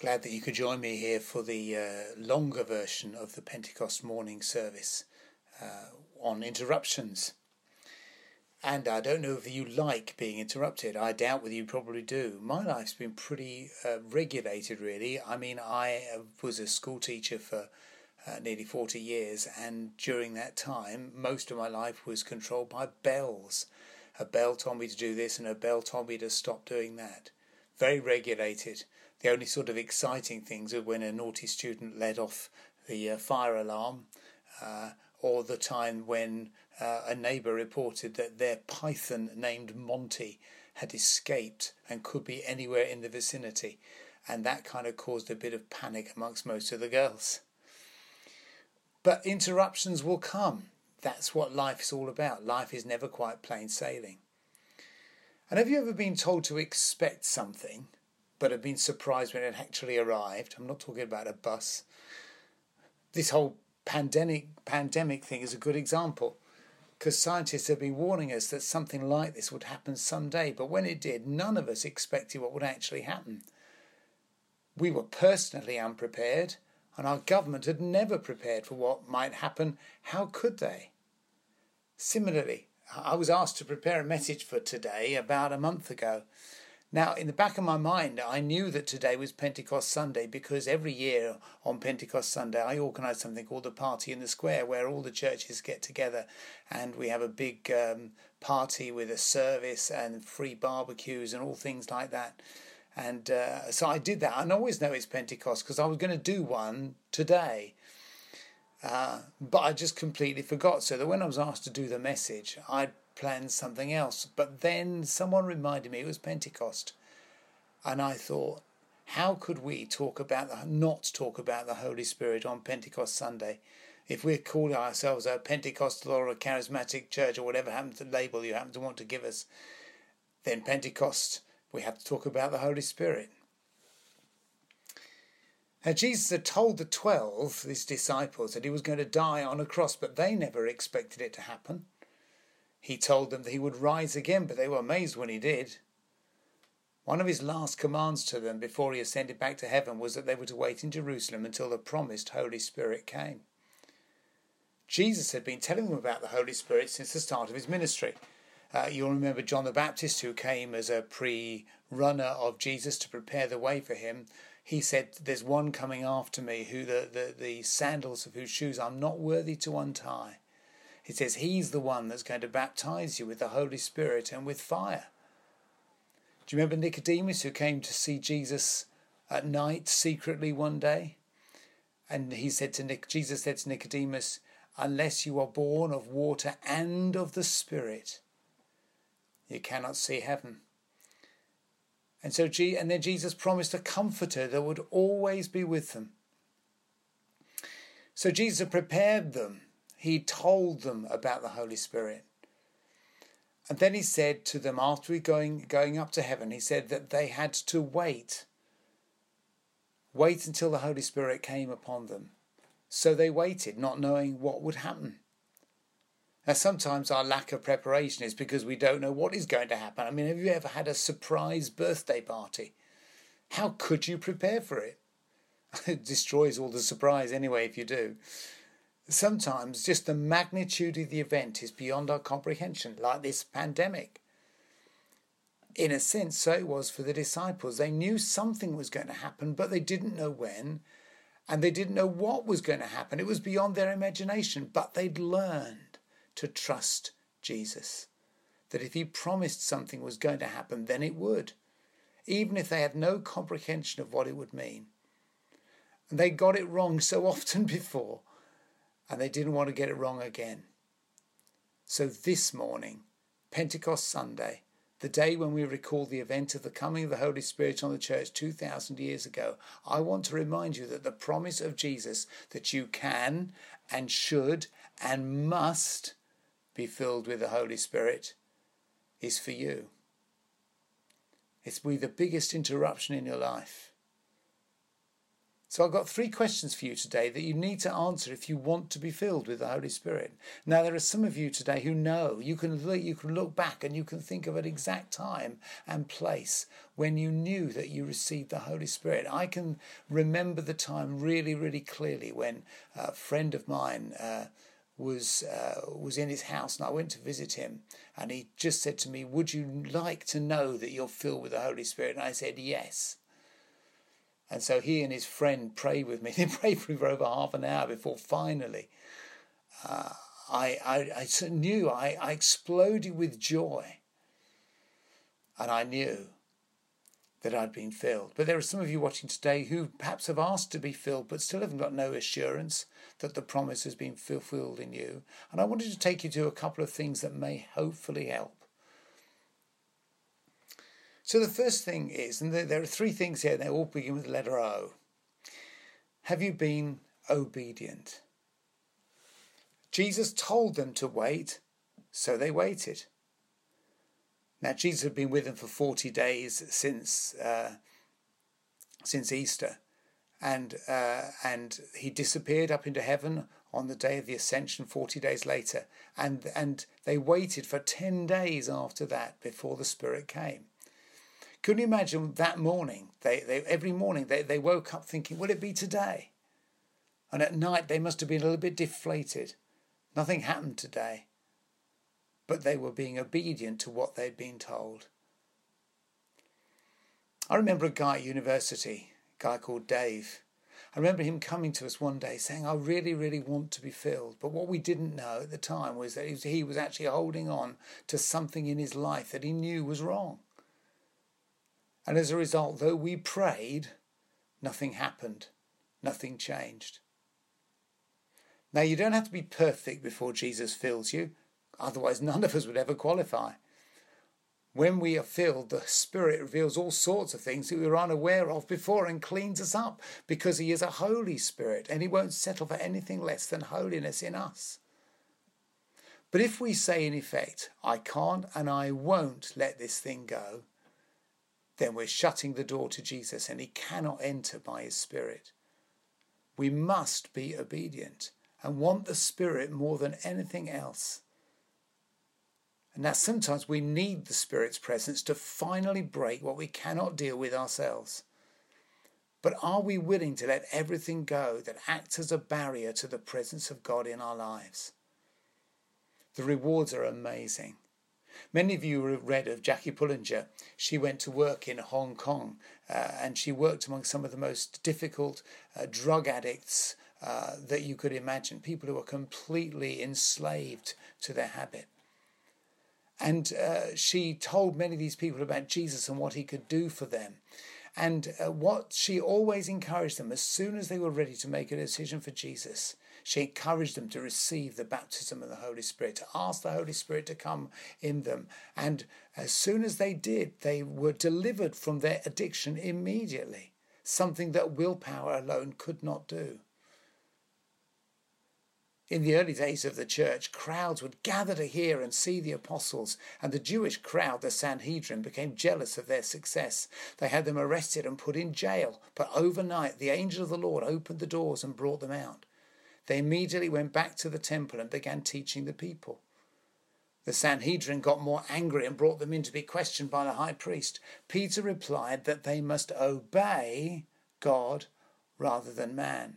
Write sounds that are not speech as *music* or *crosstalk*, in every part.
Glad that you could join me here for the uh, longer version of the Pentecost morning service uh, on interruptions. And I don't know if you like being interrupted. I doubt whether you probably do. My life's been pretty uh, regulated, really. I mean, I was a school teacher for uh, nearly 40 years, and during that time, most of my life was controlled by bells. A bell told me to do this, and a bell told me to stop doing that. Very regulated. The only sort of exciting things are when a naughty student led off the uh, fire alarm, uh, or the time when uh, a neighbour reported that their python named Monty had escaped and could be anywhere in the vicinity, and that kind of caused a bit of panic amongst most of the girls. But interruptions will come. That's what life is all about. Life is never quite plain sailing. And have you ever been told to expect something? But have been surprised when it actually arrived. I'm not talking about a bus. This whole pandemic pandemic thing is a good example because scientists have been warning us that something like this would happen someday, but when it did, none of us expected what would actually happen. We were personally unprepared, and our government had never prepared for what might happen. How could they? Similarly, I was asked to prepare a message for today about a month ago. Now, in the back of my mind, I knew that today was Pentecost Sunday because every year on Pentecost Sunday, I organise something called the Party in the Square, where all the churches get together and we have a big um, party with a service and free barbecues and all things like that. And uh, so I did that. I always know it's Pentecost because I was going to do one today. Uh, but I just completely forgot. So that when I was asked to do the message, I planned something else. But then someone reminded me it was Pentecost. And I thought, how could we talk about the, not talk about the Holy Spirit on Pentecost Sunday? If we're calling ourselves a Pentecostal or a charismatic church or whatever happens to label you happen to want to give us, then Pentecost, we have to talk about the Holy Spirit. Now, Jesus had told the twelve, his disciples, that he was going to die on a cross, but they never expected it to happen. He told them that he would rise again, but they were amazed when he did. One of his last commands to them before he ascended back to heaven was that they were to wait in Jerusalem until the promised Holy Spirit came. Jesus had been telling them about the Holy Spirit since the start of his ministry. Uh, you'll remember John the Baptist, who came as a pre runner of Jesus to prepare the way for him. He said, There's one coming after me, who the, the, the sandals of whose shoes I'm not worthy to untie. He says he's the one that's going to baptize you with the Holy Spirit and with fire. Do you remember Nicodemus who came to see Jesus at night secretly one day? And he said to Nick, Jesus said to Nicodemus, unless you are born of water and of the Spirit, you cannot see heaven. And so, and then Jesus promised a comforter that would always be with them. So Jesus prepared them he told them about the Holy Spirit. And then he said to them after he going, going up to heaven, he said that they had to wait. Wait until the Holy Spirit came upon them. So they waited, not knowing what would happen. Now, sometimes our lack of preparation is because we don't know what is going to happen. I mean, have you ever had a surprise birthday party? How could you prepare for it? *laughs* it destroys all the surprise anyway if you do. Sometimes just the magnitude of the event is beyond our comprehension, like this pandemic. In a sense, so it was for the disciples. They knew something was going to happen, but they didn't know when, and they didn't know what was going to happen. It was beyond their imagination, but they'd learned to trust Jesus. That if he promised something was going to happen, then it would, even if they had no comprehension of what it would mean. And they got it wrong so *laughs* often before and they didn't want to get it wrong again. So this morning, Pentecost Sunday, the day when we recall the event of the coming of the Holy Spirit on the church 2,000 years ago, I want to remind you that the promise of Jesus that you can and should and must be filled with the Holy Spirit is for you. It's be the biggest interruption in your life. So I've got three questions for you today that you need to answer if you want to be filled with the Holy Spirit. Now there are some of you today who know you can look, you can look back and you can think of an exact time and place when you knew that you received the Holy Spirit. I can remember the time really, really clearly when a friend of mine. Uh, was uh, was in his house and I went to visit him and he just said to me would you like to know that you're filled with the Holy Spirit and I said yes and so he and his friend prayed with me. *laughs* They prayed for me for over half an hour before finally uh, I, I, I knew, I, I exploded with joy. And I knew that I'd been filled. But there are some of you watching today who perhaps have asked to be filled but still haven't got no assurance that the promise has been fulfilled in you. And I wanted to take you to a couple of things that may hopefully help. So the first thing is, and there are three things here, they all begin with the letter O. Have you been obedient? Jesus told them to wait, so they waited. Now Jesus had been with them for forty days since uh, since Easter, and uh, and he disappeared up into heaven on the day of the ascension, forty days later, and and they waited for ten days after that before the Spirit came. Can you imagine that morning? They, they every morning they, they woke up thinking, will it be today? And at night they must have been a little bit deflated. Nothing happened today. But they were being obedient to what they'd been told. I remember a guy at university, a guy called Dave. I remember him coming to us one day saying, I really, really want to be filled. But what we didn't know at the time was that he was actually holding on to something in his life that he knew was wrong. And as a result, though we prayed, nothing happened, nothing changed. Now, you don't have to be perfect before Jesus fills you, otherwise, *laughs* none of us would ever qualify. When we are filled, the Spirit reveals all sorts of things that we were unaware of before and cleans us up because He is a Holy Spirit and He won't settle for anything less than holiness in us. But if we say, in effect, I can't and I won't let this thing go, then we're shutting the door to Jesus and he cannot enter by his Spirit. We must be obedient and want the Spirit more than anything else. And now sometimes we need the Spirit's presence to finally break what we cannot deal with ourselves. But are we willing to let everything go that acts as a barrier to the presence of God in our lives? The rewards are amazing. Many of you have read of Jackie Pullinger. She went to work in Hong Kong uh, and she worked among some of the most difficult uh, drug addicts uh, that you could imagine, people who were completely enslaved to their habit. And uh, she told many of these people about Jesus and what he could do for them. And uh, what she always encouraged them as soon as they were ready to make a decision for Jesus, she encouraged them to receive the baptism of the Holy Spirit, to ask the Holy Spirit to come in them. And as soon as they did, they were delivered from their addiction immediately, something that willpower alone could not do. In the early days of the church, crowds would gather to hear and see the apostles, and the Jewish crowd, the Sanhedrin, became jealous of their success. They had them arrested and put in jail, but overnight the angel of the Lord opened the doors and brought them out. They immediately went back to the temple and began teaching the people. The Sanhedrin got more angry and brought them in to be questioned by the high priest. Peter replied that they must obey God rather than man,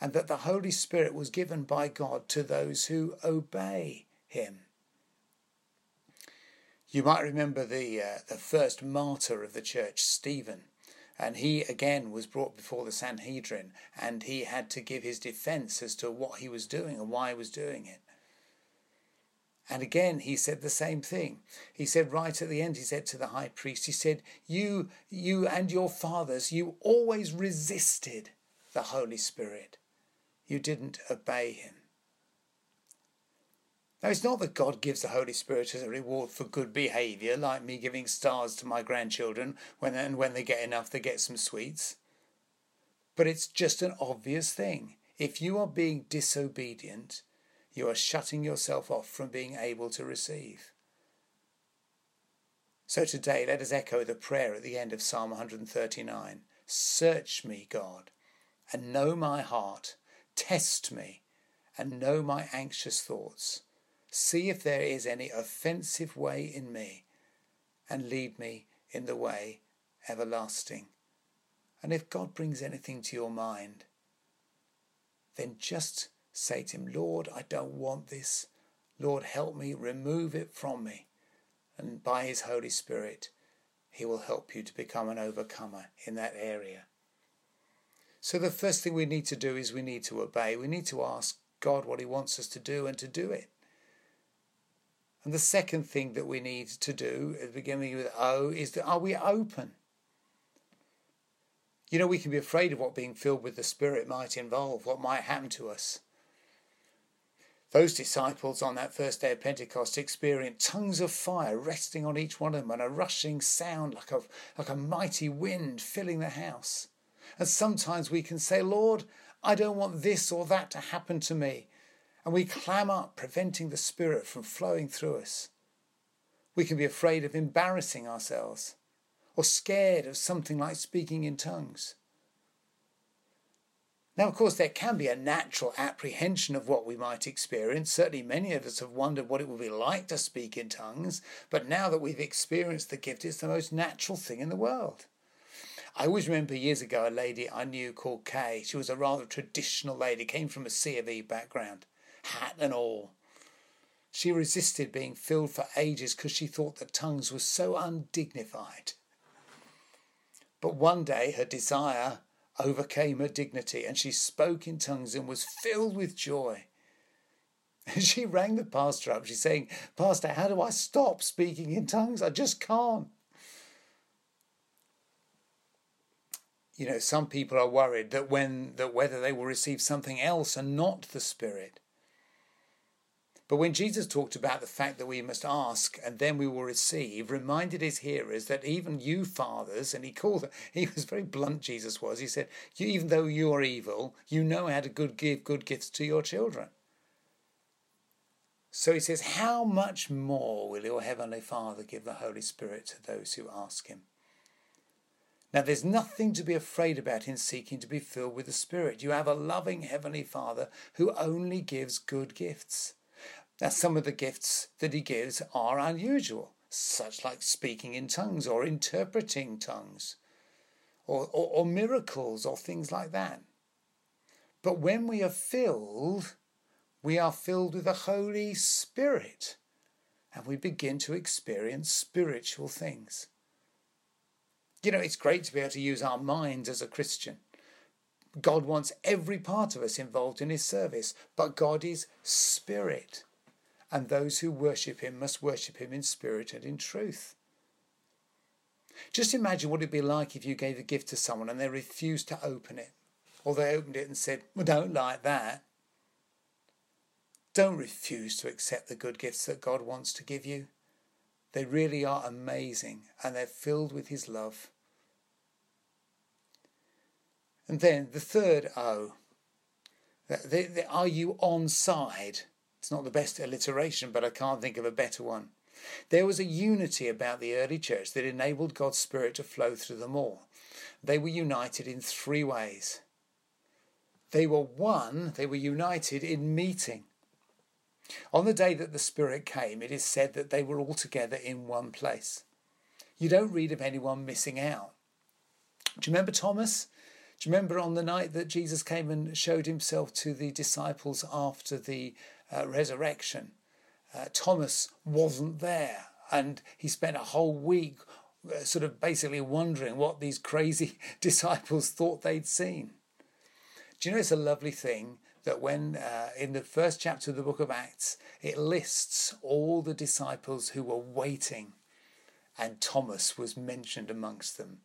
and that the Holy Spirit was given by God to those who obey him. You might remember the, uh, the first martyr of the church, Stephen. And he again was brought before the Sanhedrin and he had to give his defense as to what he was doing and why he was doing it. And again, he said the same thing. He said right at the end, he said to the high priest, he said, You, you and your fathers, you always resisted the Holy Spirit. You didn't obey him. Now, it's not that God gives the Holy Spirit as a reward for good behaviour, like me giving stars to my grandchildren, when, and when they get enough, they get some sweets. But it's just an obvious thing. If you are being disobedient, you are shutting yourself off from being able to receive. So today, let us echo the prayer at the end of Psalm 139 Search me, God, and know my heart. Test me and know my anxious thoughts. See if there is any offensive way in me, and lead me in the way everlasting. And if God brings anything to your mind, then just say to Him, Lord, I don't want this. Lord, help me, remove it from me. And by His Holy Spirit, He will help you to become an overcomer in that area. So the first thing we need to do is we need to obey. We need to ask God what He wants us to do and to do it. And the second thing that we need to do, beginning with O, is that are we open? You know, we can be afraid of what being filled with the Spirit might involve, what might happen to us. Those disciples on that first day of Pentecost experienced tongues of fire resting on each one of them and a rushing sound like a, like a mighty wind filling the house. And sometimes we can say, Lord, I don't want this or that to happen to me. And we clam up, preventing the Spirit from flowing through us. We can be afraid of embarrassing ourselves or scared of something like speaking in tongues. Now, of course, there can be a natural apprehension of what we might experience. Certainly, many of us have wondered what it would be like to speak in tongues, but now that we've experienced the gift, it's the most natural thing in the world. I always remember years ago a lady I knew called Kay. She was a rather traditional lady, came from a C of E background, hat and all. She resisted being filled for ages because she thought that tongues were so undignified. But one day her desire overcame her dignity and she spoke in tongues and was filled with joy. *laughs* She rang the pastor up. She's saying, Pastor, how do I stop speaking in tongues? I just can't. You know, some people are worried that when that whether they will receive something else and not the Spirit. But when Jesus talked about the fact that we must ask and then we will receive, reminded his hearers that even you fathers, and he called them, *laughs* he was very blunt, Jesus was, he said, even though you are evil, you know how to good give good gifts to your children. So he says, How much more will your heavenly Father give the Holy Spirit to those who ask him? Now, there's nothing to be afraid about in seeking to be filled with the Spirit. You have a loving Heavenly Father who only gives good gifts. Now, some of the gifts that he gives are unusual, such like speaking in tongues or interpreting tongues or, or, or miracles or things like that. But when we are filled, we are filled with the Holy Spirit and we begin to experience spiritual things. You know, it's great to be able to use our minds as a Christian. God wants every part of us involved in his service, but God is spirit and those who worship him must worship him in spirit and in truth. Just imagine what it'd be like if you gave a gift to someone and they refused to open it, or they opened it and said, Well, don't like that. Don't refuse to accept the good gifts that God wants to give you. They really are amazing and they're filled with His love. And then the third O, are you on side? It's not the best alliteration, but I can't think of a better one. There was a unity about the early church that enabled God's Spirit to flow through them all. They were united in three ways. They were one, they were united in meeting. On the day that the Spirit came, it is said that they were all together in one place. You don't read of anyone missing out. Do you remember Thomas? Do you remember on the night that Jesus came and showed himself to the disciples after the resurrection, uh, Thomas wasn't there. And he spent a whole week uh, sort of basically wondering what these crazy *laughs* disciples thought they'd seen. Do you know it's a lovely thing that when uh, in the first chapter of the book of Acts, it lists all the disciples who were waiting, and Thomas was mentioned amongst them.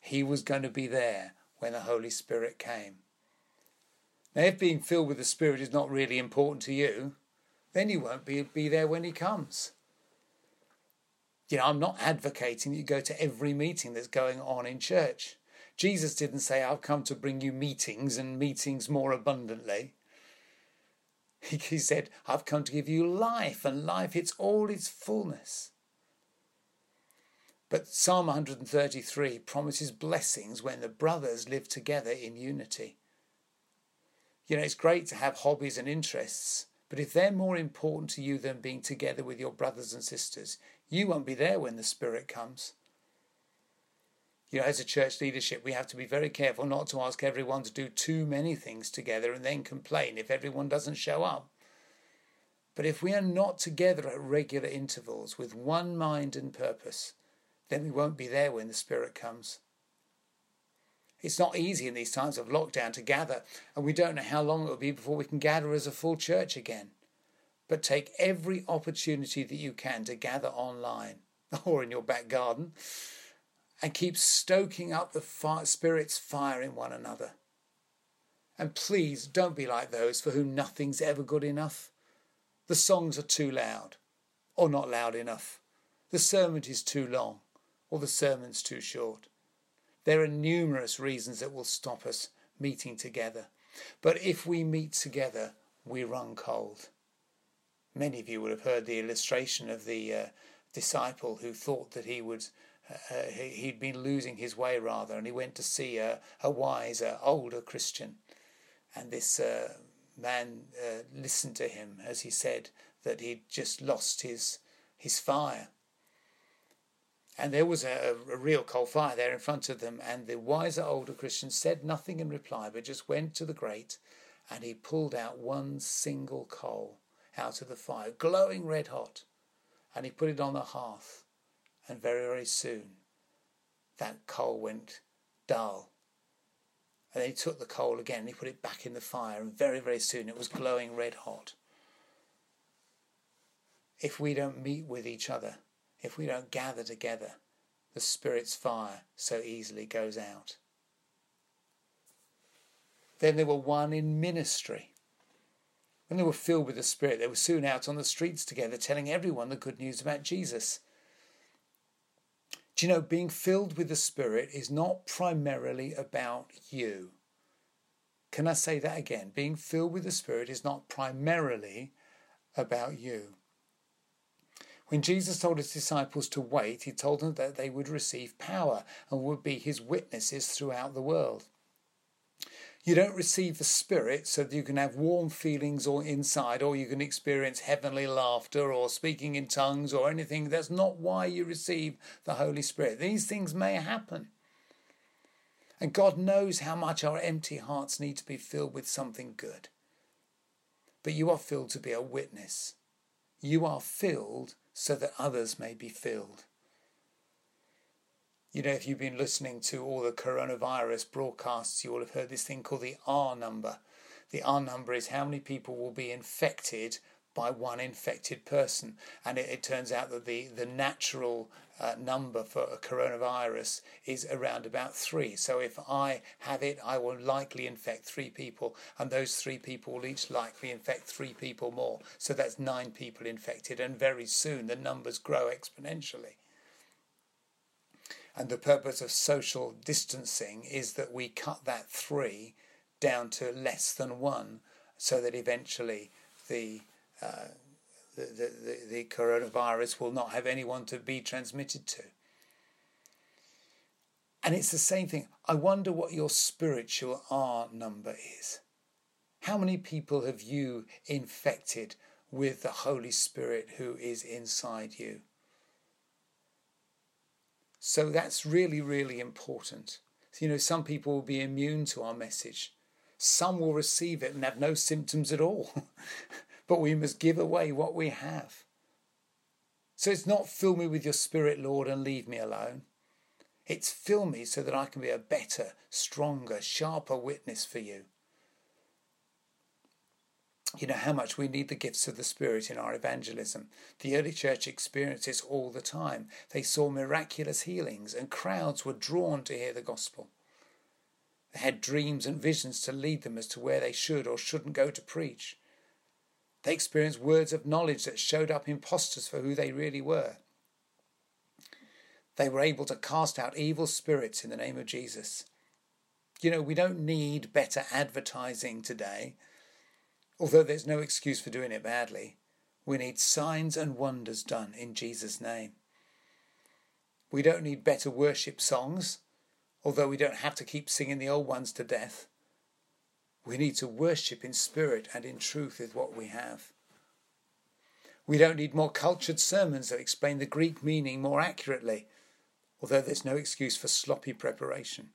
He was going to be there when the Holy Spirit came. Now, if being filled with the Spirit is not really important to you, then you won't be, be there when He comes. You know, I'm not advocating that you go to every meeting that's going on in church. Jesus didn't say, I've come to bring you meetings and meetings more abundantly. He, said, I've come to give you life, and life, it's all its fullness. But Psalm 133 promises blessings when the brothers live together in unity. You know, it's great to have hobbies and interests, but if they're more important to you than being together with your brothers and sisters, you won't be there when the Spirit comes. You know, as a church leadership, we have to be very careful not to ask everyone to do too many things together and then complain if everyone doesn't show up. But if we are not together at regular intervals with one mind and purpose, then we won't be there when the Spirit comes. It's not easy in these times of lockdown to gather, and we don't know how long it will be before we can gather as a full church again. But take every opportunity that you can to gather online *laughs* or in your back garden and keep stoking up the fire, Spirit's fire in one another. And please don't be like those for whom nothing's ever good enough. The songs are too loud, or not loud enough. The sermon is too long, or the sermon's too short. There are numerous reasons that will stop us meeting together. But if we meet together, we run cold. Many of you would have heard the illustration of the uh, disciple who thought that he would uh, he'd been losing his way rather, and he went to see a, a wiser, older Christian, and this uh, man uh, listened to him as he said that he'd just lost his his fire, and there was a, a, real coal fire there in front of them, and the wiser older Christian said nothing in reply, but just went to the grate and he pulled out one single coal out of the fire, glowing red hot, and he put it on the hearth. And very, very soon that coal went dull. And then he took the coal again and he put it back in the fire, and very, very soon it was glowing red hot. If we don't meet with each other, if we don't gather together, the Spirit's fire so easily goes out. Then they were one in ministry. When they were filled with the Spirit, they were soon out on the streets together, telling everyone the good news about Jesus. Do you know, being filled with the Spirit is not primarily about you. Can I say that again? Being filled with the Spirit is not primarily about you. When Jesus told his disciples to wait, he told them that they would receive power and would be his witnesses throughout the world. You don't receive the Spirit so that you can have warm feelings or inside, or you can experience heavenly laughter or speaking in tongues or anything. That's not why you receive the Holy Spirit. These things may happen. And God knows how much our empty hearts need to be filled with something good. But you are filled to be a witness. You are filled so that others may be filled. You know, if you've been listening to all the coronavirus broadcasts, you will have heard this thing called the R number. The R number is how many people will be infected by one infected person. And it, it turns out that the, the natural uh, number for a coronavirus is around about three. So if I have it, I will likely infect three people, and those three people will each likely infect three people more. So that's nine people infected, and very soon the numbers grow exponentially. And the purpose of social distancing is that we cut that three down to less than one so that eventually the uh, the, the, the coronavirus will not have anyone to be transmitted to. And it's the same thing. I wonder what your spiritual R number is. How many people have you infected with the Holy Spirit who is inside you? So that's really, really important. You know, some people will be immune to our message. Some will receive it and have no symptoms at all. *laughs* but we must give away what we have. So it's not fill me with your spirit, Lord, and leave me alone. It's fill me so that I can be a better, stronger, sharper witness for you. You know how much we need the gifts of the Spirit in our evangelism. The early church experienced this all the time. They saw miraculous healings, and crowds were drawn to hear the gospel. They had dreams and visions to lead them as to where they should or shouldn't go to preach. They experienced words of knowledge that showed up impostors for who they really were. They were able to cast out evil spirits in the name of Jesus. You know, we don't need better advertising today, although there's no excuse for doing it badly. We need signs and wonders done in Jesus' name. We don't need better worship songs, although we don't have to keep singing the old ones to death. We need to worship in spirit and in truth with what we have. We don't need more cultured sermons that explain the Greek meaning more accurately, although there's no excuse for sloppy preparation.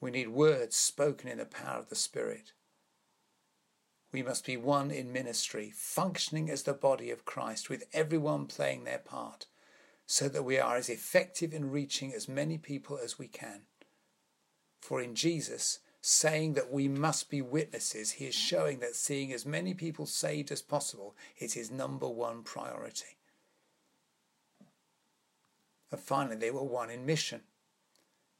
We need words spoken in the power of the Spirit. We must be one in ministry, functioning as the body of Christ, with everyone playing their part, so that we are as effective in reaching as many people as we can. For in Jesus, saying that we must be witnesses, he is showing that seeing as many people saved as possible is his number one priority. And finally, they were one in mission.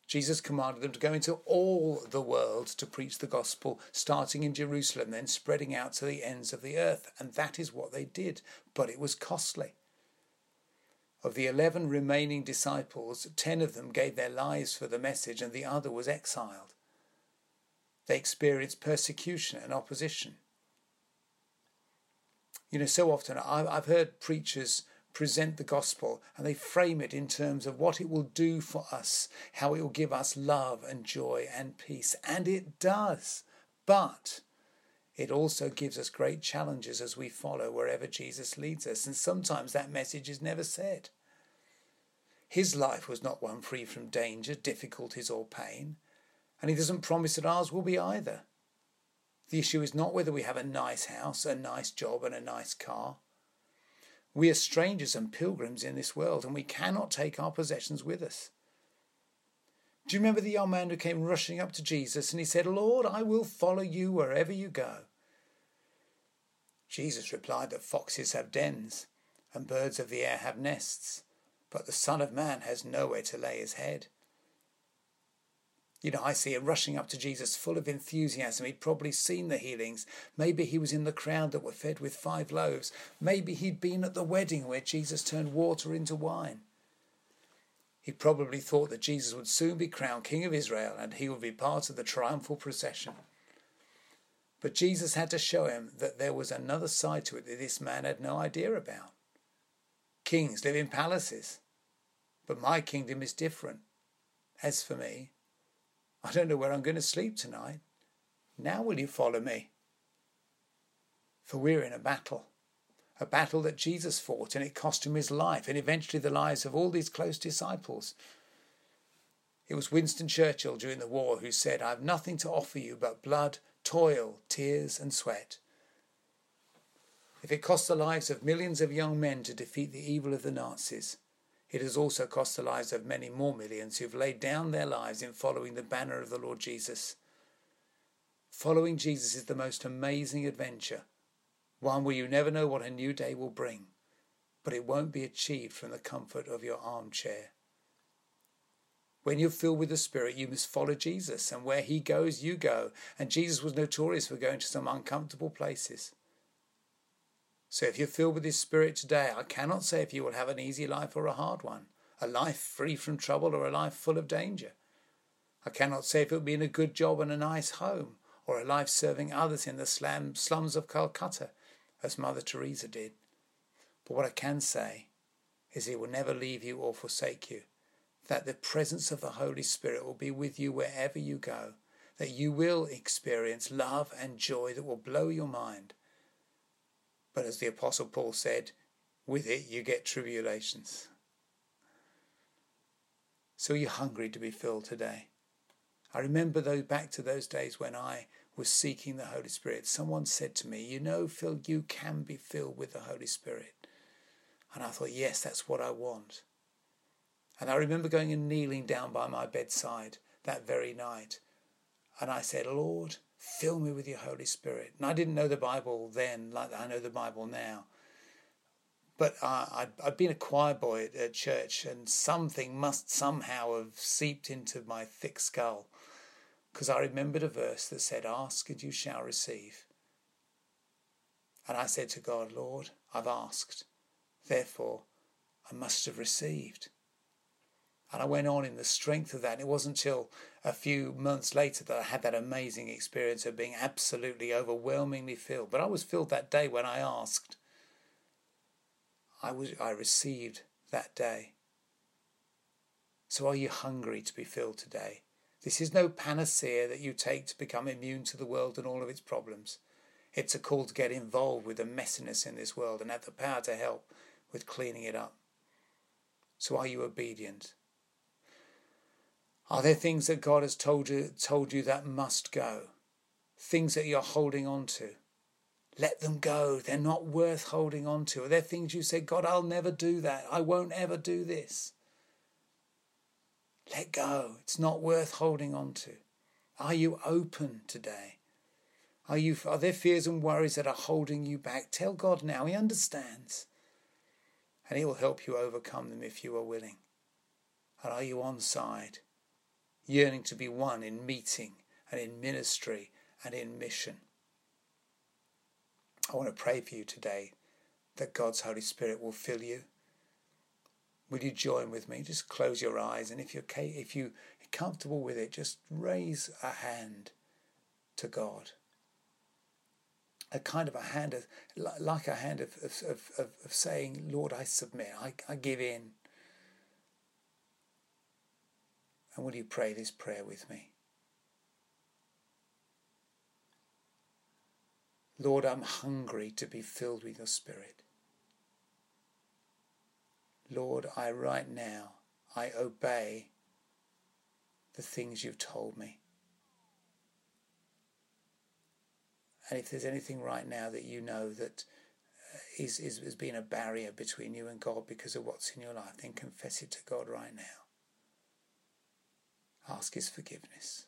Jesus commanded them to go into all the world to preach the gospel, starting in Jerusalem, then spreading out to the ends of the earth. And that is what they did, but it was costly. Of the eleven remaining disciples, ten of them gave their lives for the message, and the other was exiled. They experienced persecution and opposition. You know, so often I've heard preachers present the gospel and they frame it in terms of what it will do for us, how it will give us love and joy and peace. And it does. But it also gives us great challenges as we follow wherever Jesus leads us. And sometimes that message is never said. His life was not one free from danger, difficulties, or pain. And he doesn't promise that ours will be either. The issue is not whether we have a nice house, a nice job, and a nice car. We are strangers and pilgrims in this world, and we cannot take our possessions with us. Do you remember the young man who came rushing up to Jesus and he said, Lord, I will follow you wherever you go? Jesus replied that foxes have dens and birds of the air have nests, but the Son of Man has nowhere to lay his head. You know, I see him rushing up to Jesus full of enthusiasm. He'd probably seen the healings. Maybe he was in the crowd that were fed with five loaves. Maybe he'd been at the wedding where Jesus turned water into wine. He probably thought that Jesus would soon be crowned King of Israel and he would be part of the triumphal procession. But Jesus had to show him that there was another side to it that this man had no idea about. Kings live in palaces, but my kingdom is different. As for me, I don't know where I'm going to sleep tonight. Now will you follow me? For we're in a battle, a battle that Jesus fought, and it cost him his life and eventually the lives of all these close disciples. It was Winston Churchill during the war who said, I have nothing to offer you but blood, toil, tears, and sweat. If it cost the lives of millions of young men to defeat the evil of the Nazis, it has also cost the lives of many more millions who've laid down their lives in following the banner of the Lord Jesus. Following Jesus is the most amazing adventure, one where you never know what a new day will bring, but it won't be achieved from the comfort of your armchair. When you're filled with the Spirit, you must follow Jesus, and where He goes, you go. And Jesus was notorious for going to some uncomfortable places. So if you're filled with His Spirit today, I cannot say if you will have an easy life or a hard one, a life free from trouble or a life full of danger. I cannot say if it will be in a good job and a nice home, or a life serving others in the slums of Calcutta, as Mother Teresa did. But what I can say is He will never leave you or forsake you, that the presence of the Holy Spirit will be with you wherever you go, that you will experience love and joy that will blow your mind but as the Apostle Paul said, with it you get tribulations. So you're hungry to be filled today. I remember though back to those days when I was seeking the Holy Spirit. Someone said to me, You know, Phil, you can be filled with the Holy Spirit. And I thought, Yes, that's what I want. And I remember going and kneeling down by my bedside that very night. And I said, Lord, Fill me with your Holy Spirit. And I didn't know the Bible then like I know the Bible now. But I, I'd, I'd been a choir boy at, at church, and something must somehow have seeped into my thick skull because I remembered a verse that said, Ask and you shall receive. And I said to God, Lord, I've asked, therefore I must have received. And I went on in the strength of that. And it wasn't until a few months later that I had that amazing experience of being absolutely overwhelmingly filled. But I was filled that day when I asked. I was I received that day. So are you hungry to be filled today? This is no panacea that you take to become immune to the world and all of its problems. It's a call to get involved with the messiness in this world and have the power to help with cleaning it up. So are you obedient? Are there things that God has told you told you that must go? Things that you're holding on to? Let them go. They're not worth holding on to. Are there things you say, God, I'll never do that. I won't ever do this. Let go. It's not worth holding on to. Are you open today? Are you are there fears and worries that are holding you back? Tell God now. He understands. And he will help you overcome them if you are willing. And are you on side? Yearning to be one in meeting and in ministry and in mission. I want to pray for you today that God's Holy Spirit will fill you. Will you join with me? Just close your eyes, and if you're if you're comfortable with it, just raise a hand to God. A kind of a hand of, like a hand of, of, of, of saying, Lord, I submit, I, I give in. And will you pray this prayer with me? Lord, I'm hungry to be filled with your Spirit. Lord, I right now, I obey the things you've told me. And if there's anything right now that you know that uh, is, is, has been a barrier between you and God because of what's in your life, then confess it to God right now. Ask His forgiveness.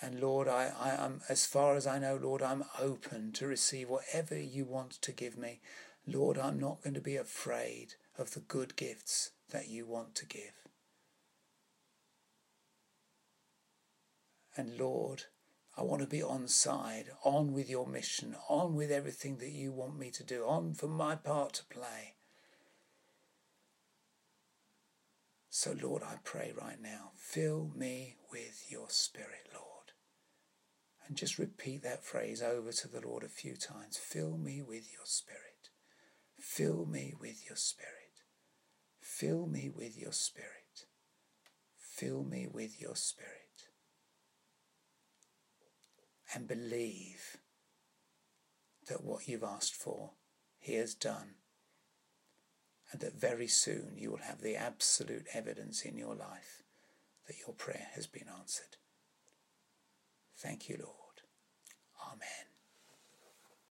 And Lord, I, I am, as far as I know, Lord, I'm open to receive whatever you want to give me. Lord, I'm not going to be afraid of the good gifts that you want to give. And Lord, I want to be on side, on with your mission, on with everything that you want me to do, on for my part to play. So, Lord, I pray right now, fill me with your Spirit, Lord. And just repeat that phrase over to the Lord a few times. Fill me with your Spirit. Fill me with your Spirit. Fill me with your Spirit. Fill me with your Spirit. And believe that what you've asked for, He has done. And that very soon you will have the absolute evidence in your life that your prayer has been answered. Thank you, Lord. Amen.